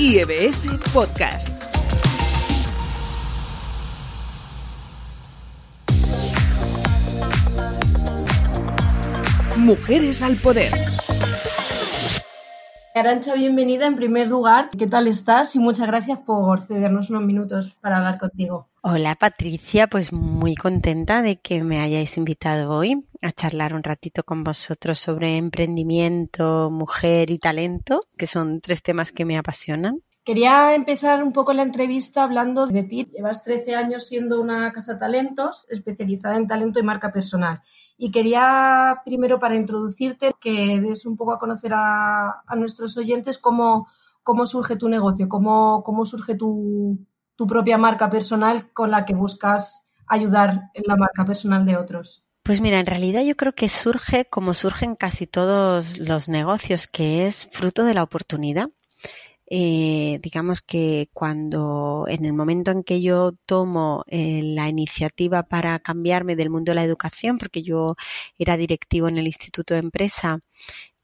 IEBS Podcast. Mujeres al poder. Arancha, bienvenida en primer lugar. ¿Qué tal estás? Y muchas gracias por cedernos unos minutos para hablar contigo. Hola Patricia, pues muy contenta de que me hayáis invitado hoy a charlar un ratito con vosotros sobre emprendimiento, mujer y talento, que son tres temas que me apasionan. Quería empezar un poco la entrevista hablando de ti. Llevas 13 años siendo una cazatalentos especializada en talento y marca personal. Y quería primero para introducirte que des un poco a conocer a, nuestros oyentes cómo, cómo surge tu negocio, cómo, cómo surge tu, tu propia marca personal con la que buscas ayudar en la marca personal de otros. Pues mira, en realidad yo creo que surge como surgen casi todos los negocios, que es fruto de la oportunidad. Eh, digamos que cuando en el momento en que yo tomo eh, la iniciativa para cambiarme del mundo de la educación, porque yo era directivo en el Instituto de Empresa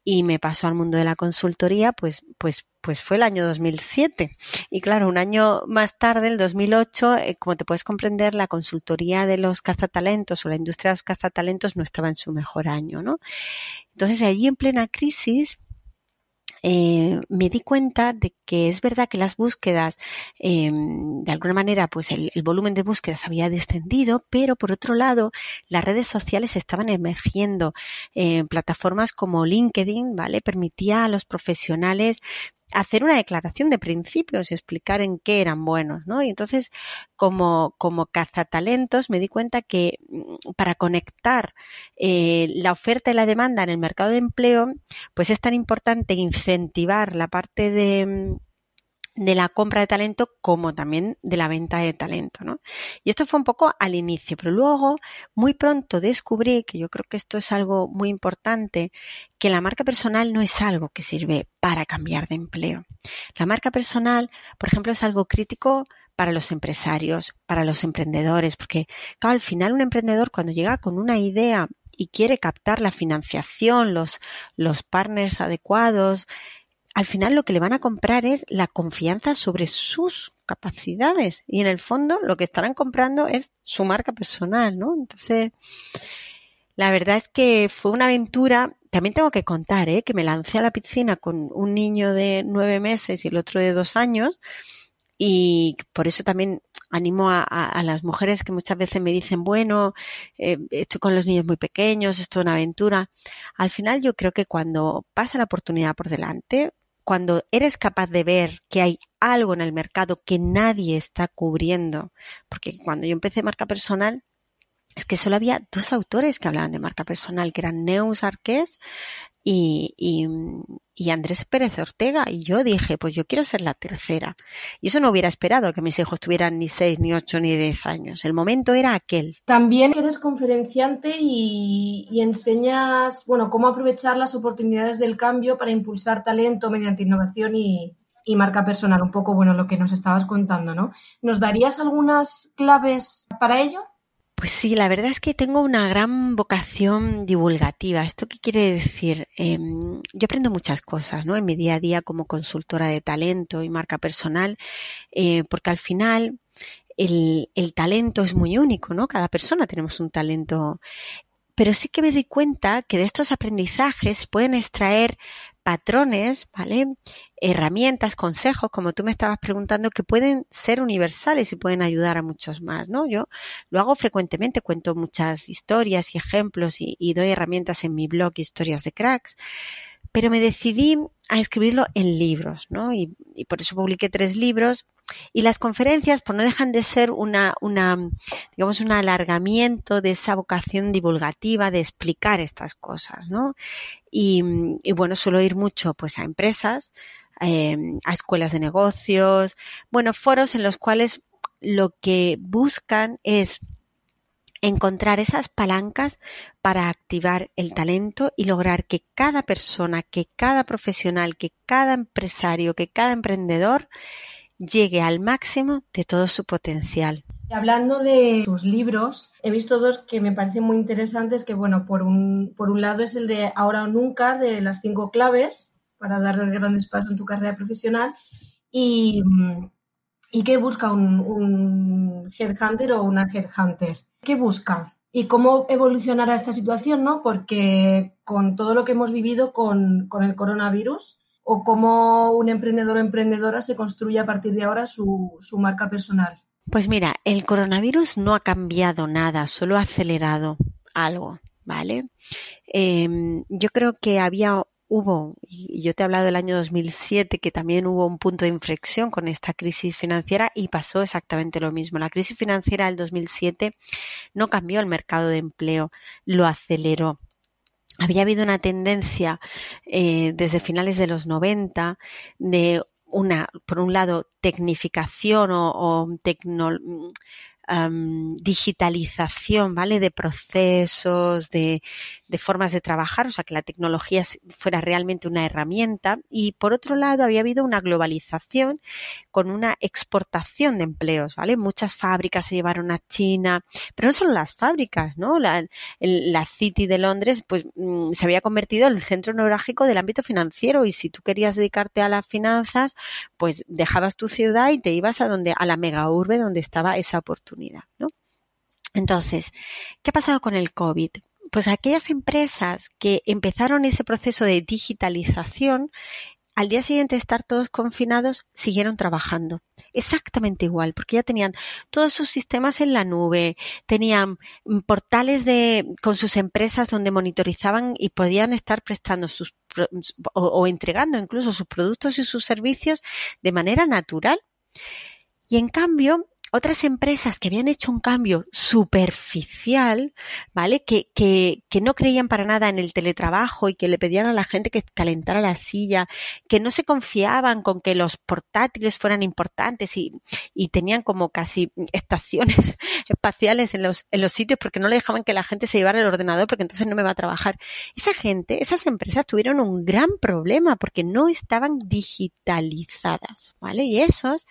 y me pasó al mundo de la consultoría, pues, pues, pues fue el año 2007. Y claro, un año más tarde, el 2008, eh, como te puedes comprender, la consultoría de los cazatalentos o la industria de los cazatalentos no estaba en su mejor año, ¿no? Entonces, allí en plena crisis, eh, me di cuenta de que es verdad que las búsquedas, eh, de alguna manera, pues el, volumen de búsquedas había descendido, pero por otro lado, las redes sociales estaban emergiendo. Eh, plataformas como LinkedIn, ¿vale? Permitía a los profesionales hacer una declaración de principios y explicar en qué eran buenos, ¿no? Y entonces, como, como cazatalentos, me di cuenta que mm, para conectar eh, la oferta y la demanda en el mercado de empleo, pues es tan importante incentivar la parte de mm, de la compra de talento como también de la venta de talento, ¿no? Y esto fue un poco al inicio, pero luego muy pronto descubrí que yo creo que esto es algo muy importante, que la marca personal no es algo que sirve para cambiar de empleo. La marca personal, por ejemplo, es algo crítico para los empresarios, para los emprendedores, porque al final un emprendedor cuando llega con una idea y quiere captar la financiación, los, los partners adecuados, al final lo que le van a comprar es la confianza sobre sus capacidades y en el fondo lo que estarán comprando es su marca personal, ¿no? Entonces, la verdad es que fue una aventura. También tengo que contar, ¿eh? que me lancé a la piscina con un niño de nueve meses y el otro de dos años y por eso también animo a, las mujeres que muchas veces me dicen, bueno, eh, estoy con los niños muy pequeños, esto es una aventura. Al final yo creo que cuando pasa la oportunidad por delante, cuando eres capaz de ver que hay algo en el mercado que nadie está cubriendo, porque cuando yo empecé marca personal, es que solo había dos autores que hablaban de marca personal, que eran Neus Arqués y, y, Andrés Pérez Ortega. Y yo dije, pues yo quiero ser la tercera. Y eso no hubiera esperado que mis hijos tuvieran ni seis, ni ocho, ni diez años. El momento era aquel. También eres conferenciante y, y enseñas, bueno, cómo aprovechar las oportunidades del cambio para impulsar talento mediante innovación y, y marca personal. Un poco, bueno, lo que nos estabas contando, ¿no? ¿Nos darías algunas claves para ello? Pues sí, la verdad es que tengo una gran vocación divulgativa. ¿Esto qué quiere decir? Em, yo aprendo muchas cosas, ¿no? En mi día a día como consultora de talento y marca personal, eh, porque al final el, el talento es muy único, ¿no? Cada persona tenemos un talento. Pero sí que me doy cuenta que de estos aprendizajes se pueden extraer patrones, ¿vale? herramientas, consejos, como tú me estabas preguntando, que pueden ser universales y pueden ayudar a muchos más, ¿no? Yo lo hago frecuentemente, cuento muchas historias y ejemplos y, doy herramientas en mi blog Historias de Cracks, pero me decidí a escribirlo en libros, ¿no? Y, y por eso publiqué tres libros y las conferencias, pues no dejan de ser una, una, digamos, un alargamiento de esa vocación divulgativa de explicar estas cosas, ¿no? Y, bueno, suelo ir mucho, pues, a empresas, eh, a escuelas de negocios, bueno, foros en los cuales lo que buscan es encontrar esas palancas para activar el talento y lograr que cada persona, que cada profesional, que cada empresario, que cada emprendedor llegue al máximo de todo su potencial. Hablando de tus libros, he visto dos que me parecen muy interesantes, que bueno, por un, por un lado es el de Ahora o Nunca, de las cinco claves para dar grandes pasos en tu carrera profesional, y, y qué busca un, un headhunter o una headhunter. ¿Qué busca? y cómo evolucionará esta situación, ¿no? Porque con todo lo que hemos vivido con, el coronavirus o cómo un emprendedor o emprendedora se construye a partir de ahora su, marca personal. Pues mira, el coronavirus no ha cambiado nada, solo ha acelerado algo, ¿vale? Em, yo creo que había hubo, y yo te he hablado del año 2007, que también hubo un punto de inflexión con esta crisis financiera y pasó exactamente lo mismo. La crisis financiera del 2007 no cambió el mercado de empleo, lo aceleró. Había habido una tendencia eh, desde finales de los 90 de una, por un lado, tecnificación o, o digitalización, ¿vale? De procesos, de, de, formas de trabajar, o sea, que la tecnología fuera realmente una herramienta. Y por otro lado, había habido una globalización con una exportación de empleos, ¿vale? Muchas fábricas se llevaron a China, pero no solo las fábricas, ¿no? La, la City de Londres, pues mm, se había convertido en el centro neurálgico del ámbito financiero y si tú querías dedicarte a las finanzas, pues dejabas tu ciudad y te ibas a donde, a la mega urbe donde estaba esa oportunidad. ¿No? Entonces, ¿qué ha pasado con el COVID? Pues aquellas empresas que empezaron ese proceso de digitalización, al día siguiente de estar todos confinados, siguieron trabajando. Exactamente igual, porque ya tenían todos sus sistemas en la nube, tenían portales de, con sus empresas donde monitorizaban y podían estar prestando sus o entregando incluso sus productos y sus servicios de manera natural. Y en cambio, otras empresas que habían hecho un cambio superficial, ¿vale? Que, que, que, no creían para nada en el teletrabajo y que le pedían a la gente que calentara la silla, que no se confiaban con que los portátiles fueran importantes y, y tenían como casi estaciones espaciales en los, en los sitios porque no le dejaban que la gente se llevara el ordenador porque entonces no me va a trabajar. Esa gente, esas empresas tuvieron un gran problema porque no estaban digitalizadas, ¿vale? Y esos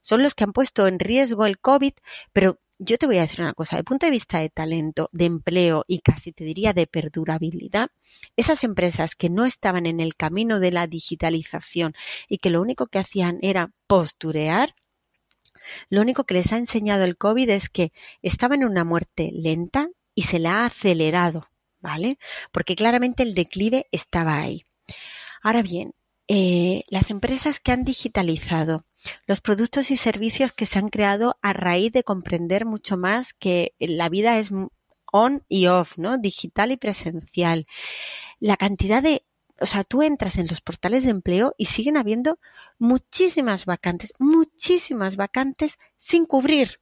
son los que han puesto en riesgo el COVID, pero yo te voy a decir una cosa, desde el punto de vista de talento, de empleo y casi te diría de perdurabilidad, esas empresas que no estaban en el camino de la digitalización y que lo único que hacían era posturear, lo único que les ha enseñado el COVID es que estaban en una muerte lenta y se la ha acelerado, ¿vale? Porque claramente el declive estaba ahí. Ahora bien, eh, las empresas que han digitalizado, los productos y servicios que se han creado a raíz de comprender mucho más que la vida es on y off, ¿no? Digital y presencial. La cantidad de, o sea, tú entras en los portales de empleo y siguen habiendo muchísimas vacantes, muchísimas vacantes sin cubrir,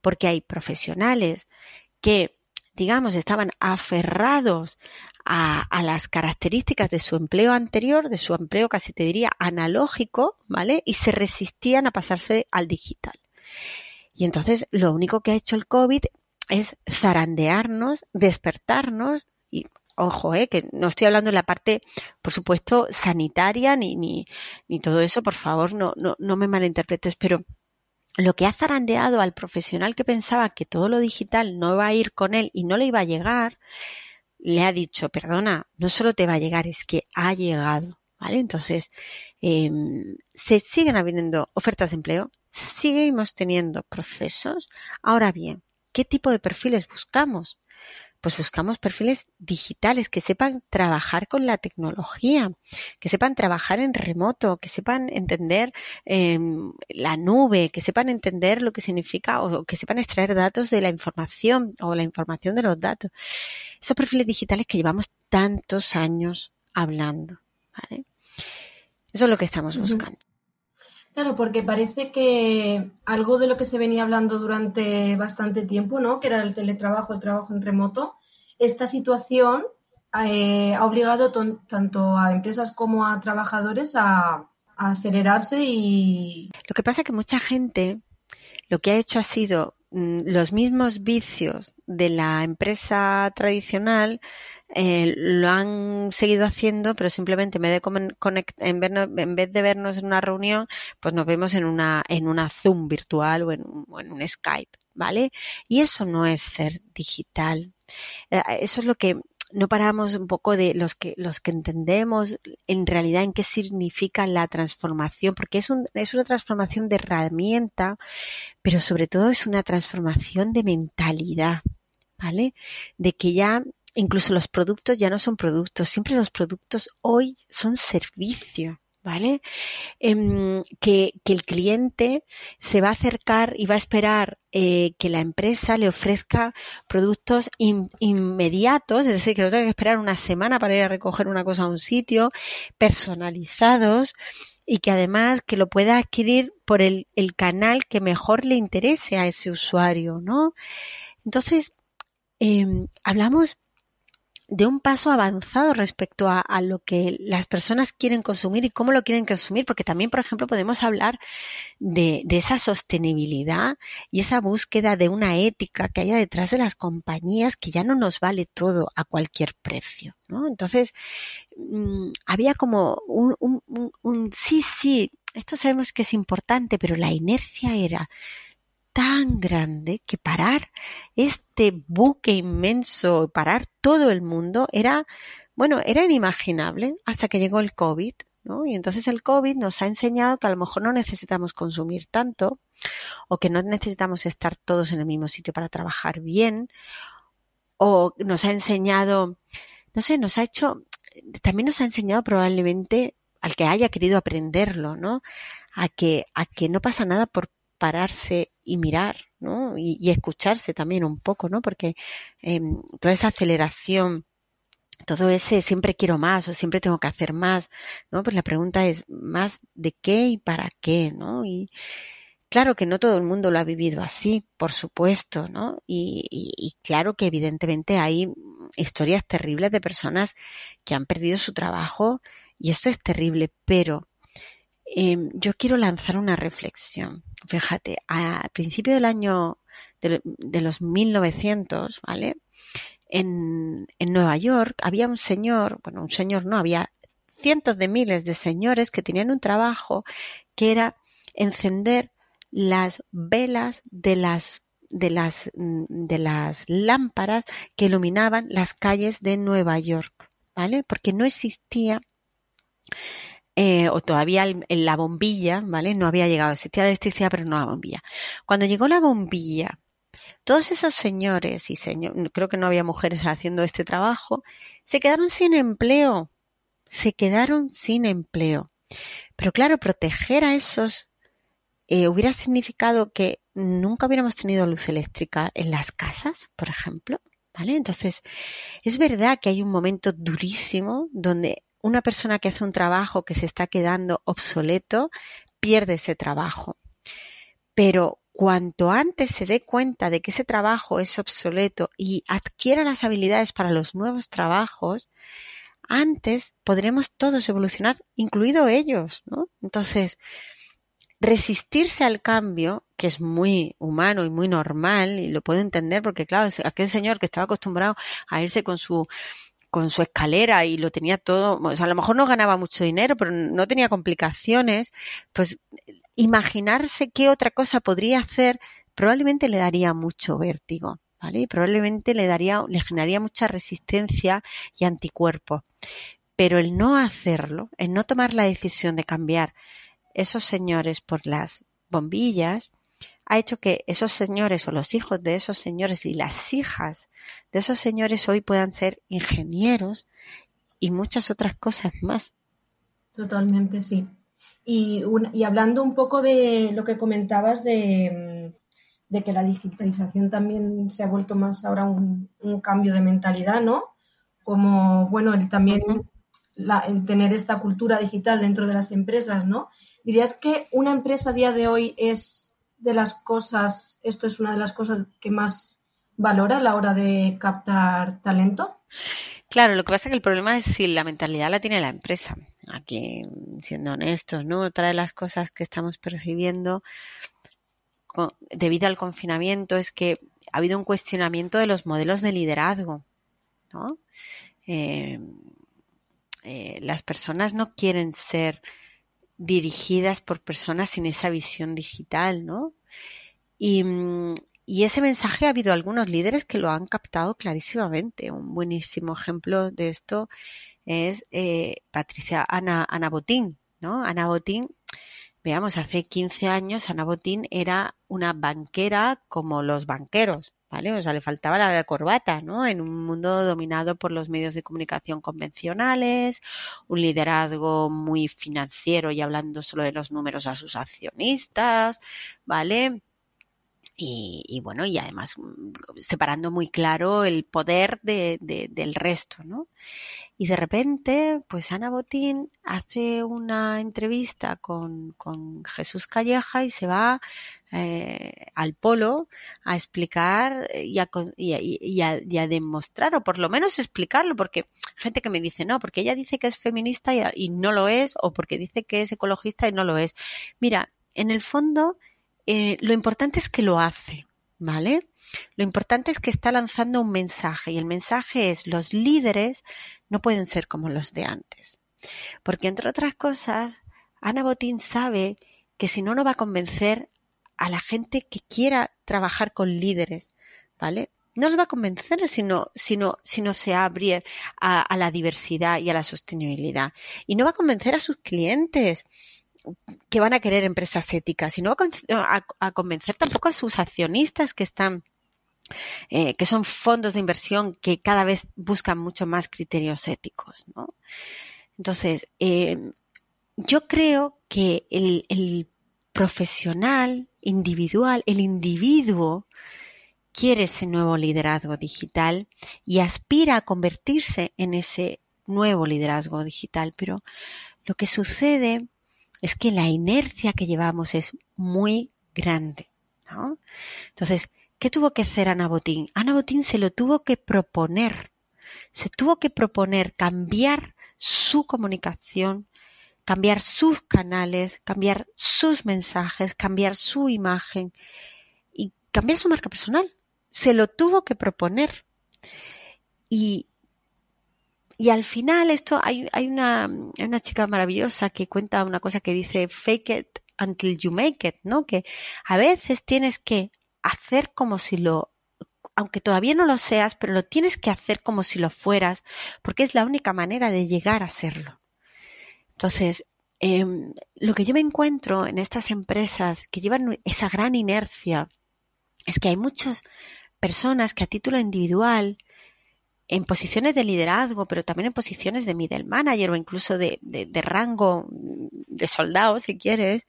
porque hay profesionales que digamos, estaban aferrados a, las características de su empleo anterior, de su empleo casi te diría analógico, ¿vale? Y se resistían a pasarse al digital. Y entonces lo único que ha hecho el COVID es zarandearnos, despertarnos y ojo, eh, que no estoy hablando de la parte, por supuesto, sanitaria ni, ni, ni todo eso, por favor, no, no, no me malinterpretes, pero lo que ha zarandeado al profesional que pensaba que todo lo digital no iba a ir con él y no le iba a llegar, le ha dicho, perdona, no solo te va a llegar, es que ha llegado. ¿Vale? Entonces, em, se siguen habiendo ofertas de empleo, seguimos teniendo procesos. Ahora bien, ¿qué tipo de perfiles buscamos? Pues buscamos perfiles digitales que sepan trabajar con la tecnología, que sepan trabajar en remoto, que sepan entender em, la nube, que sepan entender lo que significa o que sepan extraer datos de la información o la información de los datos. Esos perfiles digitales que llevamos tantos años hablando. ¿vale? Eso es lo que estamos buscando. Claro, porque parece que algo de lo que se venía hablando durante bastante tiempo, ¿no? Que era el teletrabajo, el trabajo en remoto. Esta situación eh, ha obligado tanto a empresas como a trabajadores a, acelerarse y. Lo que pasa es que mucha gente lo que ha hecho ha sido los mismos vicios de la empresa tradicional eh, lo han seguido haciendo, pero simplemente en vez, de en, vez de vernos en una reunión, pues nos vemos en una, en una Zoom virtual o en, un Skype, ¿vale? Y eso no es ser digital. Eh, eso es lo que no paramos un poco de los que, los que entendemos en realidad en qué significa la transformación, porque es, un, es una transformación de herramienta, pero sobre todo es una transformación de mentalidad, ¿vale? De que ya incluso los productos ya no son productos, siempre los productos hoy son servicio. ¿Vale? Em, que, el cliente se va a acercar y va a esperar eh, que la empresa le ofrezca productos inmediatos, es decir, que no tenga que esperar una semana para ir a recoger una cosa a un sitio, personalizados y que además que lo pueda adquirir por el, canal que mejor le interese a ese usuario, ¿no? Entonces, em, hablamos de un paso avanzado respecto a, lo que las personas quieren consumir y cómo lo quieren consumir, porque también, por ejemplo, podemos hablar de, esa sostenibilidad y esa búsqueda de una ética que haya detrás de las compañías que ya no nos vale todo a cualquier precio, ¿no? Entonces, mm, había como un sí, sí, esto sabemos que es importante, pero la inercia era tan grande que parar este buque inmenso, parar todo el mundo, era, bueno, era inimaginable hasta que llegó el COVID. ¿no? Y entonces el COVID nos ha enseñado que a lo mejor no necesitamos consumir tanto o que no necesitamos estar todos en el mismo sitio para trabajar bien o nos ha enseñado, no sé, nos ha hecho, también nos ha enseñado probablemente al que haya querido aprenderlo, ¿no? A que, a que no pasa nada por pararse y mirar, ¿no? Y, escucharse también un poco, ¿no? Porque em, toda esa aceleración, todo ese siempre quiero más o siempre tengo que hacer más, ¿no? Pues la pregunta es más de qué y para qué, ¿no? Y claro que no todo el mundo lo ha vivido así, por supuesto, ¿no? Y, y claro que evidentemente hay historias terribles de personas que han perdido su trabajo y esto es terrible, pero Em, yo quiero lanzar una reflexión. Fíjate, al principio del año de, los 1900, ¿vale? En, en, Nueva York había un señor, bueno, un señor no, había cientos de miles de señores que tenían un trabajo que era encender las velas de las de las de las lámparas que iluminaban las calles de Nueva York, ¿vale? Porque no existía eh, o todavía en la bombilla, ¿vale? No había llegado, existía la electricidad, pero no la bombilla. Cuando llegó la bombilla, todos esos señores y señores, creo que no había mujeres haciendo este trabajo, se quedaron sin empleo, se quedaron sin empleo. Pero claro, proteger a esos eh, hubiera significado que nunca hubiéramos tenido luz eléctrica en las casas, por ejemplo. ¿Vale? Entonces, es verdad que hay un momento durísimo donde una persona que hace un trabajo que se está quedando obsoleto pierde ese trabajo. Pero cuanto antes se dé cuenta de que ese trabajo es obsoleto y adquiera las habilidades para los nuevos trabajos, antes podremos todos evolucionar, incluido ellos, ¿no? Entonces, resistirse al cambio, que es muy humano y muy normal, y lo puedo entender porque, claro, aquel señor que estaba acostumbrado a irse con su con su escalera y lo tenía todo, o sea, a lo mejor no ganaba mucho dinero, pero no tenía complicaciones, pues imaginarse qué otra cosa podría hacer probablemente le daría mucho vértigo, ¿vale? probablemente le daría, le generaría mucha resistencia y anticuerpo. Pero el no hacerlo, el no tomar la decisión de cambiar esos señores por las bombillas, ha hecho que esos señores o los hijos de esos señores y las hijas de esos señores hoy puedan ser ingenieros y muchas otras cosas más. Totalmente, sí. Y, y hablando un poco de lo que comentabas de, mm, que la digitalización también se ha vuelto más ahora un, cambio de mentalidad, ¿no? Como, bueno, el también el tener esta cultura digital dentro de las empresas, ¿no? ¿Dirías que una empresa a día de hoy es de las cosas, esto es una de las cosas que más valora a la hora de captar talento? Claro, lo que pasa es que el problema es si la mentalidad la tiene la empresa. Aquí, siendo honestos, ¿no? Otra de las cosas que estamos percibiendo debido al confinamiento es que ha habido un cuestionamiento de los modelos de liderazgo, ¿no? Eh, eh, las personas no quieren ser dirigidas por personas sin esa visión digital, ¿no? Y, ese mensaje ha habido algunos líderes que lo han captado clarísimamente. Un buenísimo ejemplo de esto es eh, Patricia Ana, Ana Botín, ¿no? Ana Botín, veamos, hace 15 años Ana Botín era una banquera como los banqueros, ¿vale? O sea, le faltaba la corbata, ¿no? En un mundo dominado por los medios de comunicación convencionales, un liderazgo muy financiero y hablando solo de los números a sus accionistas, ¿vale? Y, bueno, y además mm, separando muy claro el poder de, del resto, ¿no? Y de repente, pues Ana Botín hace una entrevista con, con Jesús Calleja y se va eh, al polo a explicar y a, demostrar, o por lo menos explicarlo, porque gente que me dice, no, porque ella dice que es feminista y no lo es, o porque dice que es ecologista y no lo es. Mira, en el fondo eh, lo importante es que lo hace, ¿vale? Lo importante es que está lanzando un mensaje y el mensaje es los líderes no pueden ser como los de antes. Porque entre otras cosas, Ana Botín sabe que si no, no va a convencer a la gente que quiera trabajar con líderes, ¿vale? No los va a convencer si no, si no, si no se abre a, a la diversidad y a la sostenibilidad. Y no va a convencer a sus clientes que van a querer empresas éticas y no a, convencer tampoco a sus accionistas que están eh, que son fondos de inversión que cada vez buscan mucho más criterios éticos, ¿no? Entonces, eh, yo creo que el, profesional individual, el individuo, quiere ese nuevo liderazgo digital y aspira a convertirse en ese nuevo liderazgo digital, pero lo que sucede es que la inercia que llevamos es muy grande. ¿no? Entonces, ¿qué tuvo que hacer Ana Botín? Ana Botín se lo tuvo que proponer. Se tuvo que proponer cambiar su comunicación, cambiar sus canales, cambiar sus mensajes, cambiar su imagen y cambiar su marca personal. Se lo tuvo que proponer. Y y al final, esto hay, hay, una, una chica maravillosa que cuenta una cosa que dice fake it until you make it, ¿no? Que a veces tienes que hacer como si lo, aunque todavía no lo seas, pero lo tienes que hacer como si lo fueras, porque es la única manera de llegar a serlo. Entonces, em, lo que yo me encuentro en estas empresas que llevan esa gran inercia es que hay muchas personas que a título individual en posiciones de liderazgo, pero también en posiciones de middle manager o incluso de, de, rango de soldado, si quieres,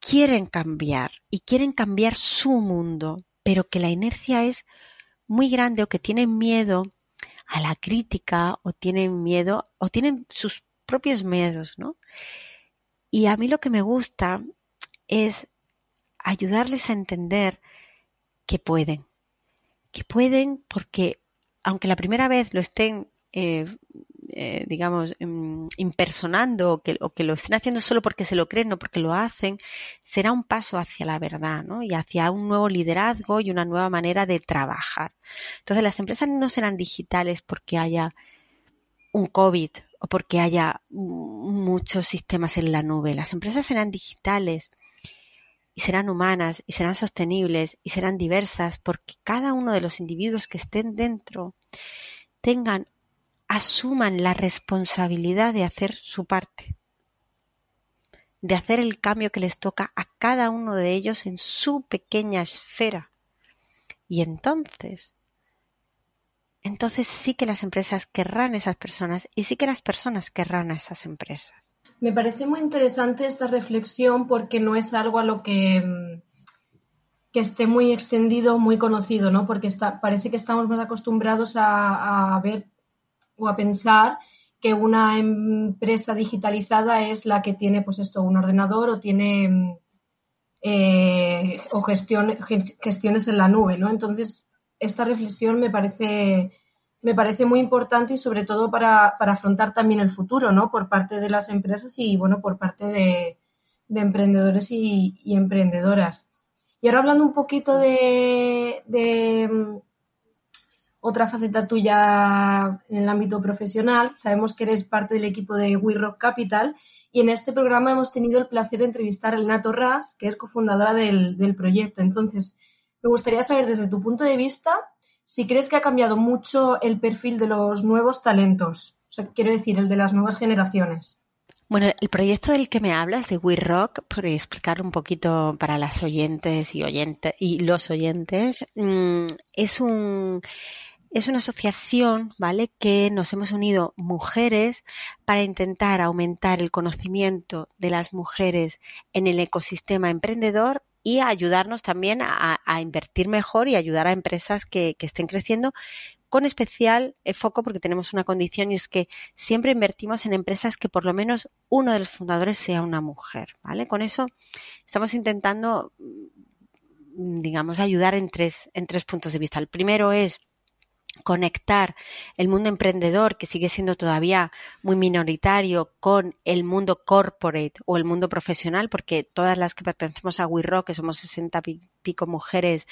quieren cambiar y quieren cambiar su mundo, pero que la inercia es muy grande o que tienen miedo a la crítica o tienen miedo o tienen sus propios miedos, ¿no? Y a mí lo que me gusta es ayudarles a entender que pueden, que pueden porque aunque la primera vez lo estén, eh, eh, digamos, em, impersonando o que, o que, lo estén haciendo solo porque se lo creen, no porque lo hacen, será un paso hacia la verdad, ¿no? Y hacia un nuevo liderazgo y una nueva manera de trabajar. Entonces, las empresas no serán digitales porque haya un COVID o porque haya muchos sistemas en la nube. Las empresas serán digitales y serán humanas y serán sostenibles y serán diversas porque cada uno de los individuos que estén dentro tengan, asuman la responsabilidad de hacer su parte, de hacer el cambio que les toca a cada uno de ellos en su pequeña esfera. Y entonces, entonces sí que las empresas querrán esas personas y sí que las personas querrán a esas empresas. Me parece muy interesante esta reflexión porque no es algo a lo que, mm, que esté muy extendido, muy conocido, ¿no? Porque está, parece que estamos más acostumbrados a, ver o a pensar que una empresa digitalizada es la que tiene, pues esto, un ordenador o tiene mm, eh, o gestiones en la nube, ¿no? Entonces, esta reflexión me parece me parece muy importante y sobre todo para, afrontar también el futuro, ¿no? Por parte de las empresas y, bueno, por parte de, emprendedores y, emprendedoras. Y ahora hablando un poquito de, mm, otra faceta tuya en el ámbito profesional, sabemos que eres parte del equipo de We Rock Capital y en este programa hemos tenido el placer de entrevistar a Elena Torras, que es cofundadora del, del proyecto. Entonces, Me gustaría saber desde tu punto de vista si crees que ha cambiado mucho el perfil de los nuevos talentos, o sea, quiero decir, el de las nuevas generaciones. Bueno, el proyecto del que me hablas de We Rock, por explicar un poquito para las oyentes y y los oyentes, mm, es un es una asociación, ¿vale? Que nos hemos unido mujeres para intentar aumentar el conocimiento de las mujeres en el ecosistema emprendedor y ayudarnos también a, invertir mejor y ayudar a empresas que, estén creciendo con especial foco porque tenemos una condición y es que siempre invertimos en empresas que por lo menos uno de los fundadores sea una mujer, ¿vale? Con eso estamos intentando, mm, digamos, ayudar en tres, en tres puntos de vista. El primero es conectar el mundo emprendedor, que sigue siendo todavía muy minoritario, con el mundo corporate o el mundo profesional, porque todas las que pertenecemos a WeRock, que somos 60 pico mujeres,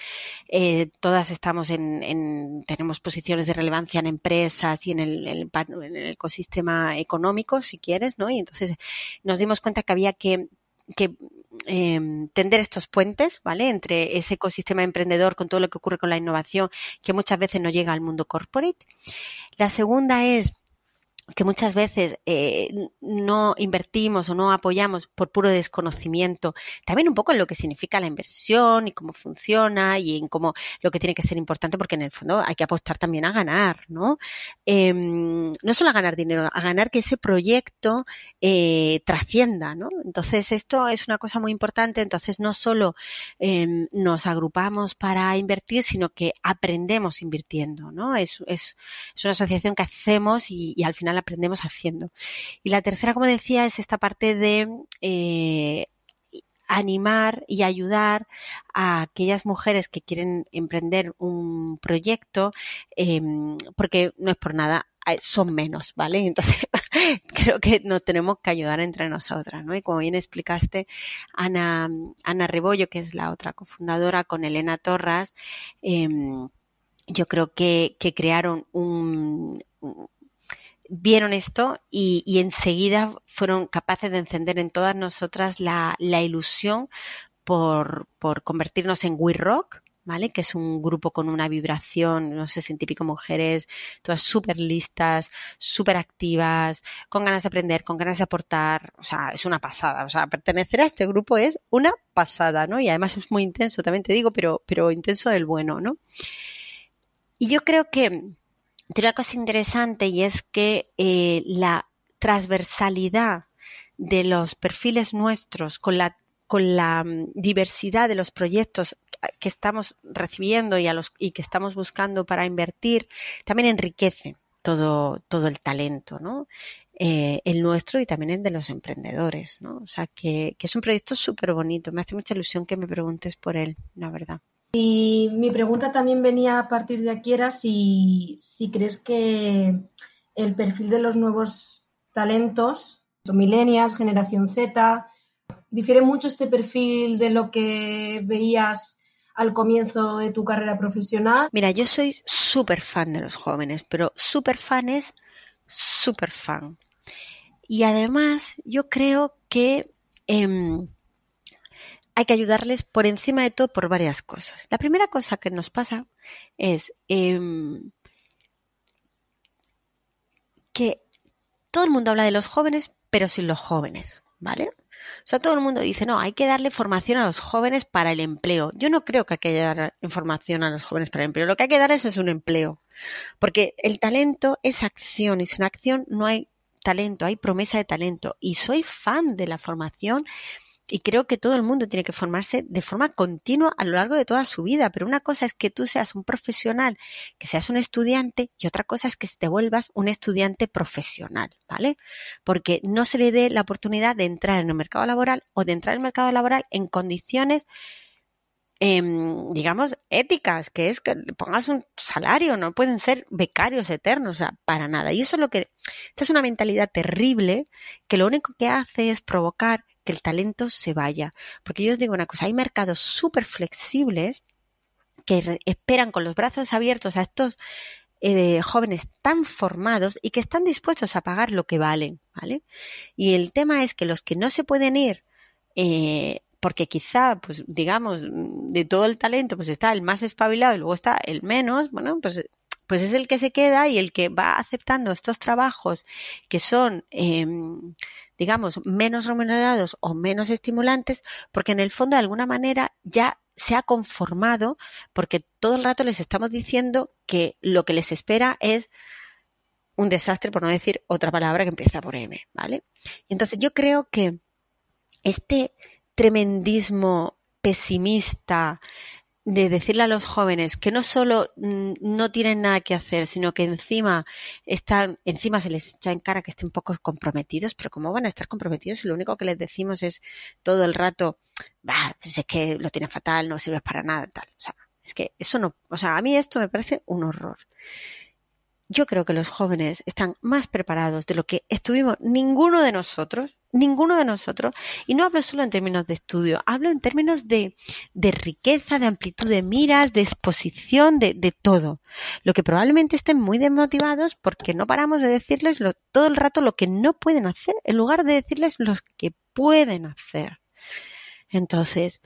eh, todas estamos en, tenemos posiciones de relevancia en empresas y en el, en ecosistema económico, si quieres, ¿no? Y entonces nos dimos cuenta que había que eh, tender estos puentes, ¿vale? Entre ese ecosistema emprendedor con todo lo que ocurre con la innovación que muchas veces no llega al mundo corporate. La segunda es que muchas veces eh, no invertimos o no apoyamos por puro desconocimiento, también un poco en lo que significa la inversión y cómo funciona y en cómo lo que tiene que ser importante, porque en el fondo hay que apostar también a ganar, ¿no? Em, no solo a ganar dinero, a ganar que ese proyecto eh, trascienda, ¿no? Entonces esto es una cosa muy importante, entonces no solo em, nos agrupamos para invertir, sino que aprendemos invirtiendo, ¿no? Es, es, es una asociación que hacemos y, y al final aprendemos haciendo. Y la tercera, como decía, es esta parte de eh, animar y ayudar a aquellas mujeres que quieren emprender un proyecto, em, porque no es por nada, son menos, ¿vale? Entonces, creo que nos tenemos que ayudar entre nosotras, ¿no? Y como bien explicaste, Ana, Ana Rebollo, que es la otra cofundadora, con Elena Torras, em, yo creo que, que crearon un, vieron esto y, enseguida fueron capaces de encender en todas nosotras la, ilusión por, convertirnos en We Rock, ¿vale? Que es un grupo con una vibración, no sé, sin típico mujeres, todas súper listas, súper activas, con ganas de aprender, con ganas de aportar, o sea, es una pasada, o sea, pertenecer a este grupo es una pasada, ¿no? Y además es muy intenso, también te digo, pero, pero intenso del bueno, ¿no? Y yo creo que tiene una cosa interesante y es que eh, la transversalidad de los perfiles nuestros con la con la mm, diversidad de los proyectos que estamos recibiendo y, a los, y que estamos buscando para invertir, también enriquece todo, todo el talento, ¿no? Eh, el nuestro y también el de los emprendedores, ¿no? O sea, que, que es un proyecto súper bonito. Me hace mucha ilusión que me preguntes por él, la verdad. Y mi pregunta también venía a partir de aquí era si, crees que el perfil de los nuevos talentos, millennials, generación Z, difiere mucho este perfil de lo que veías al comienzo de tu carrera profesional. Mira, yo soy súper fan de los jóvenes, pero súper fan es súper fan. Y además yo creo que em, hay que ayudarles por encima de todo por varias cosas. La primera cosa que nos pasa es em, que todo el mundo habla de los jóvenes, pero sin los jóvenes, ¿vale? O sea, todo el mundo dice, no, hay que darle formación a los jóvenes para el empleo. Yo no creo que hay que dar información a los jóvenes para el empleo. Lo que hay que dar es un empleo. Porque el talento es acción y sin acción no hay talento, hay promesa de talento. Y soy fan de la formación y creo que todo el mundo tiene que formarse de forma continua a lo largo de toda su vida. Pero una cosa es que tú seas un profesional, que seas un estudiante, y otra cosa es que te vuelvas un estudiante profesional, ¿vale? Porque no se le dé la oportunidad de entrar en el mercado laboral o de entrar en el mercado laboral en condiciones em, digamos, éticas, que es que le pongas un salario, no pueden ser becarios eternos, o sea, para nada. Y eso es lo que, esta es una mentalidad terrible que lo único que hace es provocar que el talento se vaya. Porque yo os digo una cosa, hay mercados súper flexibles que esperan con los brazos abiertos a estos eh, jóvenes tan formados y que están dispuestos a pagar lo que valen, ¿vale? Y el tema es que los que no se pueden ir eh, porque quizá, pues digamos, de todo el talento, pues está el más espabilado y luego está el menos, bueno, pues pues es el que se queda y el que va aceptando estos trabajos que son, em, digamos, menos remunerados o menos estimulantes, porque en el fondo de alguna manera ya se ha conformado, porque todo el rato les estamos diciendo que lo que les espera es un desastre, por no decir otra palabra que empieza por M, ¿vale? Entonces yo creo que este tremendismo pesimista, de decirle a los jóvenes que no solo mm, no tienen nada que hacer, sino que encima están, encima se les echa en cara que estén poco comprometidos, pero ¿cómo van a estar comprometidos si lo único que les decimos es todo el rato, bah, pues es que lo tienes fatal, no sirves para nada, tal. O sea, es que eso no, o sea, a mí esto me parece un horror. Yo creo que los jóvenes están más preparados de lo que estuvimos ninguno de nosotros ninguno de nosotros, y no hablo solo en términos de estudio, hablo en términos de, de riqueza, de amplitud de miras, de exposición, de, de, todo. Lo que probablemente estén muy desmotivados porque no paramos de decirles lo, todo el rato lo que no pueden hacer, en lugar de decirles lo que pueden hacer. Entonces,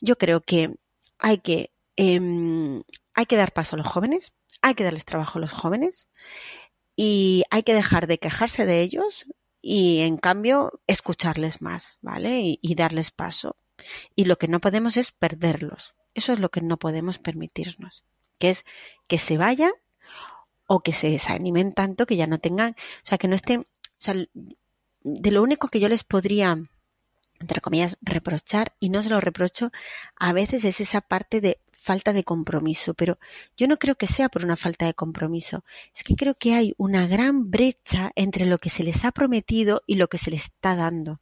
yo creo que hay que, eh, hay que dar paso a los jóvenes, hay que darles trabajo a los jóvenes y hay que dejar de quejarse de ellos, y en cambio escucharles más, ¿vale? Y, darles paso. Y lo que no podemos es perderlos. Eso es lo que no podemos permitirnos, que es que se vayan o que se desanimen tanto que ya no tengan, o sea, que no estén, o sea, de lo único que yo les podría entre comillas, reprochar, y no se lo reprocho, a veces es esa parte de falta de compromiso, pero yo no creo que sea por una falta de compromiso, es que creo que hay una gran brecha entre lo que se les ha prometido y lo que se les está dando,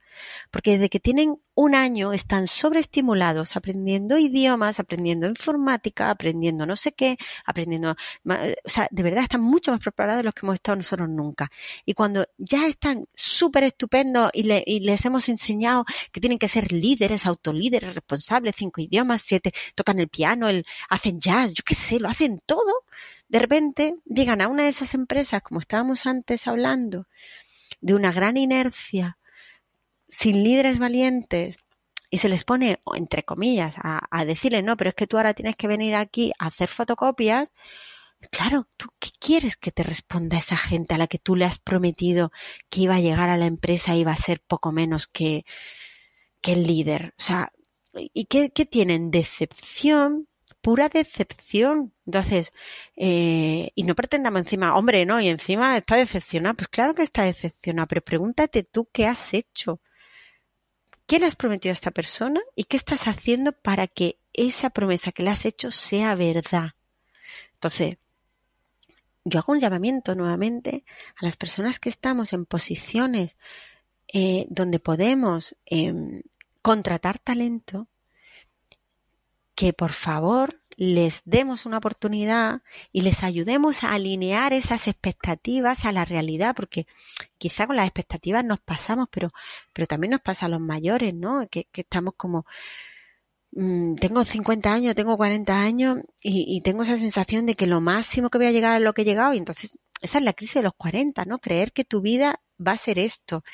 porque desde que tienen un año están sobreestimulados aprendiendo idiomas, aprendiendo informática, aprendiendo no sé qué, aprendiendo, o sea, de verdad están mucho más preparados de los que hemos estado nosotros nunca. Y cuando ya están súper estupendos y, les hemos enseñado que tienen que ser líderes, autolíderes, responsables, cinco idiomas, siete, tocan el piano, el, hacen jazz, yo qué sé, lo hacen todo, de repente llegan a una de esas empresas, como estábamos antes hablando, de una gran inercia, sin líderes valientes y se les pone, entre comillas, a, a decirles, no, pero es que tú ahora tienes que venir aquí a hacer fotocopias, Claro, ¿tú qué quieres que te responda esa gente a la que tú le has prometido que iba a llegar a la empresa y iba a ser poco menos que, que el líder? O sea, ¿y qué, qué tienen? Decepción, pura decepción. Entonces, eh, y no pretendamos encima, hombre, no, y encima está decepcionada. Pues claro que está decepcionada, pero pregúntate tú qué has hecho. ¿Qué le has prometido a esta persona y qué estás haciendo para que esa promesa que le has hecho sea verdad? Entonces, yo hago un llamamiento nuevamente a las personas que estamos en posiciones eh, donde podemos em, contratar talento, que por favor les demos una oportunidad y les ayudemos a alinear esas expectativas a la realidad, porque quizá con las expectativas nos pasamos, pero, pero también nos pasa a los mayores, ¿no? Que, estamos como, mm, tengo 50 años, tengo 40 años y, y, tengo esa sensación de que lo máximo que voy a llegar a lo que he llegado y entonces esa es la crisis de los 40, ¿no? Creer que tu vida va a ser esto.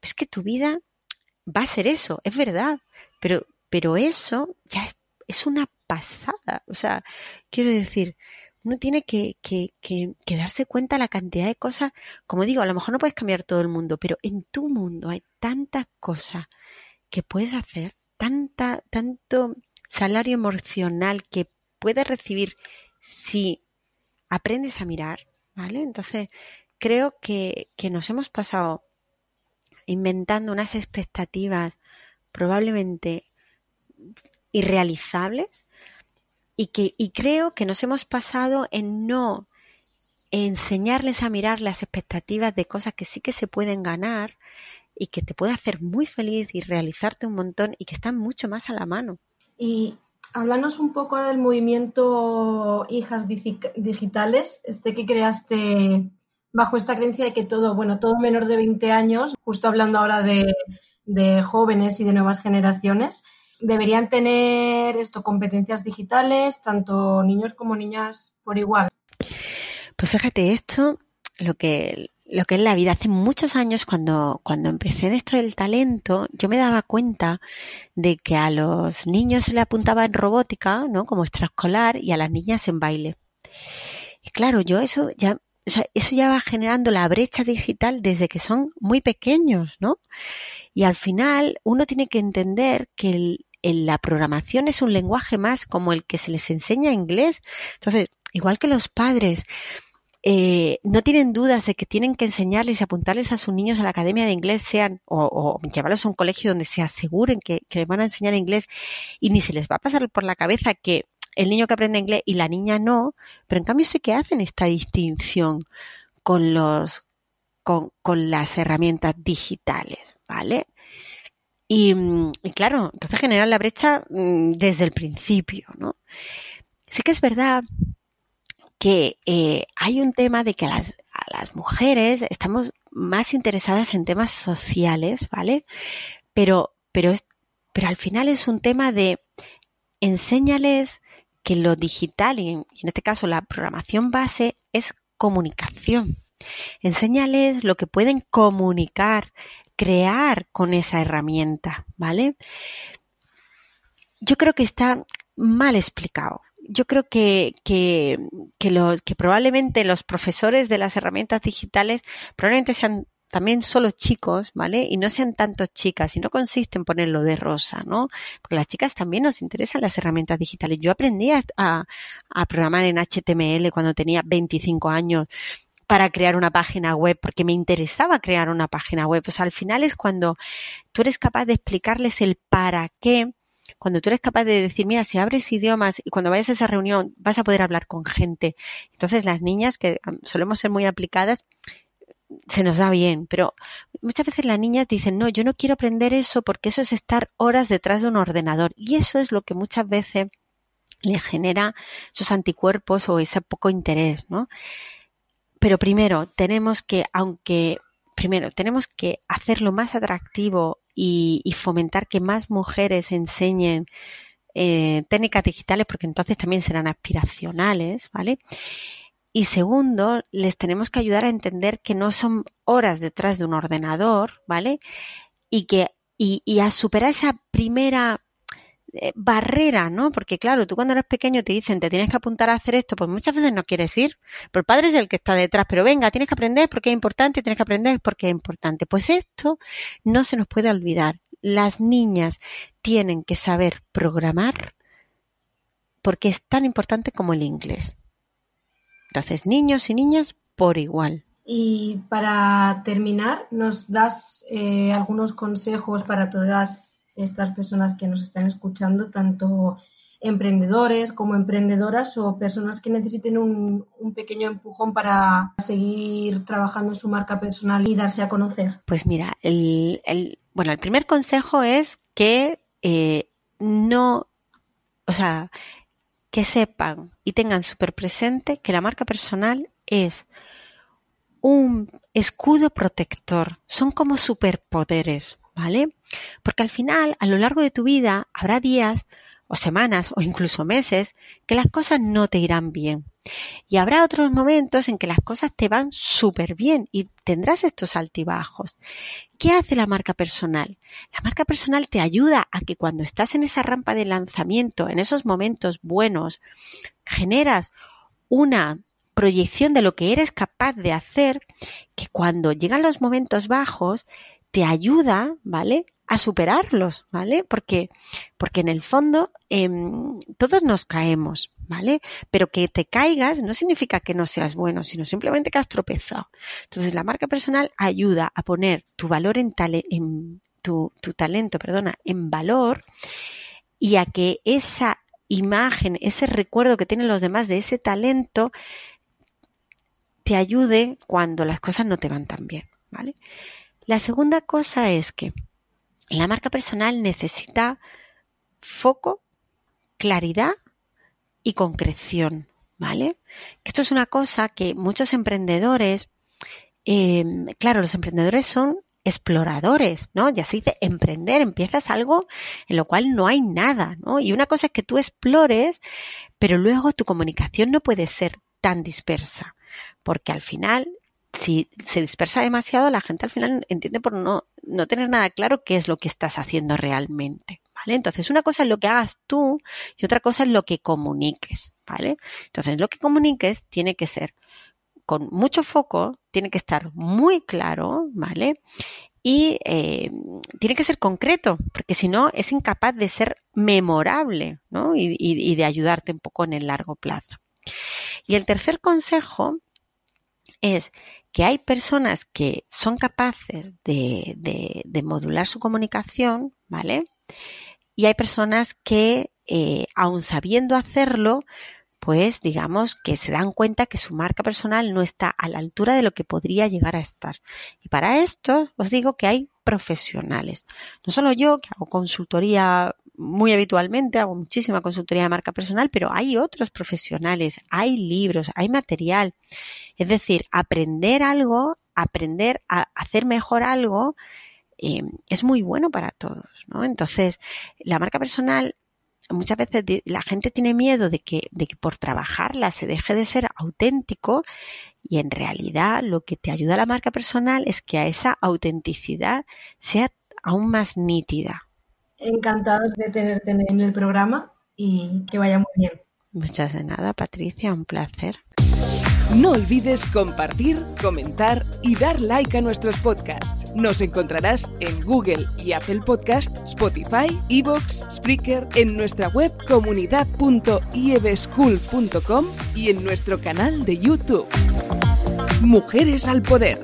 Es que tu vida va a ser eso, es verdad, pero, pero eso ya es, es una pasada. O sea, quiero decir, uno tiene que, que, que, darse cuenta la cantidad de cosas, como digo, a lo mejor no puedes cambiar todo el mundo, pero en tu mundo hay tantas cosas que puedes hacer, tanta, tanto salario emocional que puedes recibir si aprendes a mirar, ¿vale? Entonces, creo que, que nos hemos pasado inventando unas expectativas probablemente irrealizables y que y creo que nos hemos pasado en no enseñarles a mirar las expectativas de cosas que sí que se pueden ganar y que te puede hacer muy feliz y realizarte un montón y que están mucho más a la mano. Y háblanos un poco ahora del movimiento Hijas Digitales, este que creaste bajo esta creencia de que todo, bueno, todo menor de 20 años, justo hablando ahora de, de jóvenes y de nuevas generaciones, deberían tener esto, competencias digitales, tanto niños como niñas por igual. Pues fíjate, esto, lo que, lo que es la vida. Hace muchos años, cuando, cuando empecé en esto del talento, yo me daba cuenta de que a los niños se le apuntaba en robótica, ¿no? Como extraescolar, y a las niñas en baile. Y claro, yo eso ya, eso ya va generando la brecha digital desde que son muy pequeños, ¿no? Y al final uno tiene que entender que la programación es un lenguaje más como el que se les enseña inglés. Entonces, igual que los padres eh, no tienen dudas de que tienen que enseñarles y apuntarles a sus niños a la academia de inglés, sean o, llevarlos a un colegio donde se aseguren que, les van a enseñar inglés y ni se les va a pasar por la cabeza que el niño que aprende inglés y la niña no, pero en cambio sé que hacen esta distinción con los con, las herramientas digitales, ¿vale? Y, y, claro, entonces generar la brecha mm, desde el principio, ¿no? Sí que es verdad que eh, hay un tema de que a las, mujeres estamos más interesadas en temas sociales, ¿vale? Pero, pero, pero al final es un tema de enséñales que lo digital, y en, este caso la programación base, es comunicación. Enséñales lo que pueden comunicar, crear con esa herramienta, ¿vale? Yo creo que está mal explicado yo creo que, que, que, probablemente los profesores de las herramientas digitales probablemente sean también solo chicos, ¿vale? Y no sean tantos chicas, y no consiste en ponerlo de rosa, ¿no? Porque las chicas también nos interesan las herramientas digitales. Yo aprendí a, a, programar en HTML cuando tenía 25 años para crear una página web, porque me interesaba crear una página web. Pues al final es cuando tú eres capaz de explicarles el para qué cuando tú eres capaz de decir, mira, si abres idiomas y cuando vayas a esa reunión vas a poder hablar con gente. Entonces las niñas, que solemos ser muy aplicadas, se nos da bien, pero muchas veces las niñas dicen, no, yo no quiero aprender eso porque eso es estar horas detrás de un ordenador. Y eso es lo que muchas veces le genera esos anticuerpos o ese poco interés, ¿no? Pero primero, tenemos que, aunque, primero, tenemos que hacerlo más atractivo y, fomentar que más mujeres enseñen eh, técnicas digitales, porque entonces también serán aspiracionales, ¿vale? Y segundo, les tenemos que ayudar a entender que no son horas detrás de un ordenador, ¿vale? Y que y, y a superar esa primera eh, barrera, ¿no? Porque claro, tú cuando eres pequeño te dicen, te tienes que apuntar a hacer esto, pues muchas veces no quieres ir, pero el padre es el que está detrás, pero venga, tienes que aprender porque es importante, tienes que aprender porque es importante. Pues esto no se nos puede olvidar. Las niñas tienen que saber programar porque es tan importante como el inglés. Entonces, niños y niñas por igual. Y para terminar, ¿nos das eh, algunos consejos para todas estas personas que nos están escuchando, tanto emprendedores como emprendedoras o personas que necesiten un, pequeño empujón para seguir trabajando en su marca personal y darse a conocer? Pues mira, el, bueno, el primer consejo es que eh, no, o sea, que sepan y tengan súper presente que la marca personal es un escudo protector, son como superpoderes. ¿vale? Porque al final, a lo largo de tu vida, habrá días o semanas o incluso meses que las cosas no te irán bien. Y habrá otros momentos en que las cosas te van súper bien y tendrás estos altibajos. ¿Qué hace la marca personal? La marca personal te ayuda a que cuando estás en esa rampa de lanzamiento, en esos momentos buenos, generas una proyección de lo que eres capaz de hacer, que cuando llegan los momentos bajos, te ayuda, ¿vale? A superarlos, ¿vale? Porque, porque en el fondo em, todos nos caemos, ¿vale? Pero que te caigas no significa que no seas bueno, sino simplemente que has tropezado. Entonces la marca personal ayuda a poner tu valor en, en tu, tu talento, perdona, en valor y a que esa imagen, ese recuerdo que tienen los demás de ese talento te ayude cuando las cosas no te van tan bien, ¿vale? La segunda cosa es que la marca personal necesita foco, claridad y concreción, ¿vale? Esto es una cosa que muchos emprendedores, em, claro, los emprendedores son exploradores, ¿no? Ya se dice emprender, empiezas algo en lo cual no hay nada, ¿no? Y una cosa es que tú explores, pero luego tu comunicación no puede ser tan dispersa, porque al final si se dispersa demasiado, la gente al final entiende por no, no tener nada claro qué es lo que estás haciendo realmente. ¿Vale? Entonces, una cosa es lo que hagas tú y otra cosa es lo que comuniques, ¿vale? Entonces, lo que comuniques tiene que ser con mucho foco, tiene que estar muy claro, ¿vale? Y eh, tiene que ser concreto, porque si no es incapaz de ser memorable, ¿no? Y, y de ayudarte un poco en el largo plazo. Y el tercer consejo es que hay personas que son capaces de, de, modular su comunicación, ¿vale? Y hay personas que, eh, aun sabiendo hacerlo, pues digamos que se dan cuenta que su marca personal no está a la altura de lo que podría llegar a estar. Y para esto os digo que hay profesionales. No solo yo, que hago consultoría muy habitualmente, hago muchísima consultoría de marca personal, pero hay otros profesionales, hay libros, hay material. Es decir, aprender algo, aprender a hacer mejor algo, eh, es muy bueno para todos, ¿no? Entonces, la marca personal muchas veces la gente tiene miedo de que, de que por trabajarla se deje de ser auténtico y en realidad lo que te ayuda a la marca personal es que a esa autenticidad sea aún más nítida. Encantados de tenerte en el programa y que vaya muy bien. Muchas de nada, Patricia, un placer. No olvides compartir, comentar y dar like a nuestros podcasts. Nos encontrarás en Google y Apple Podcast, Spotify, Evox, Spreaker, en nuestra web comunidad.ieveschool.com y en nuestro canal de YouTube. Mujeres al Poder.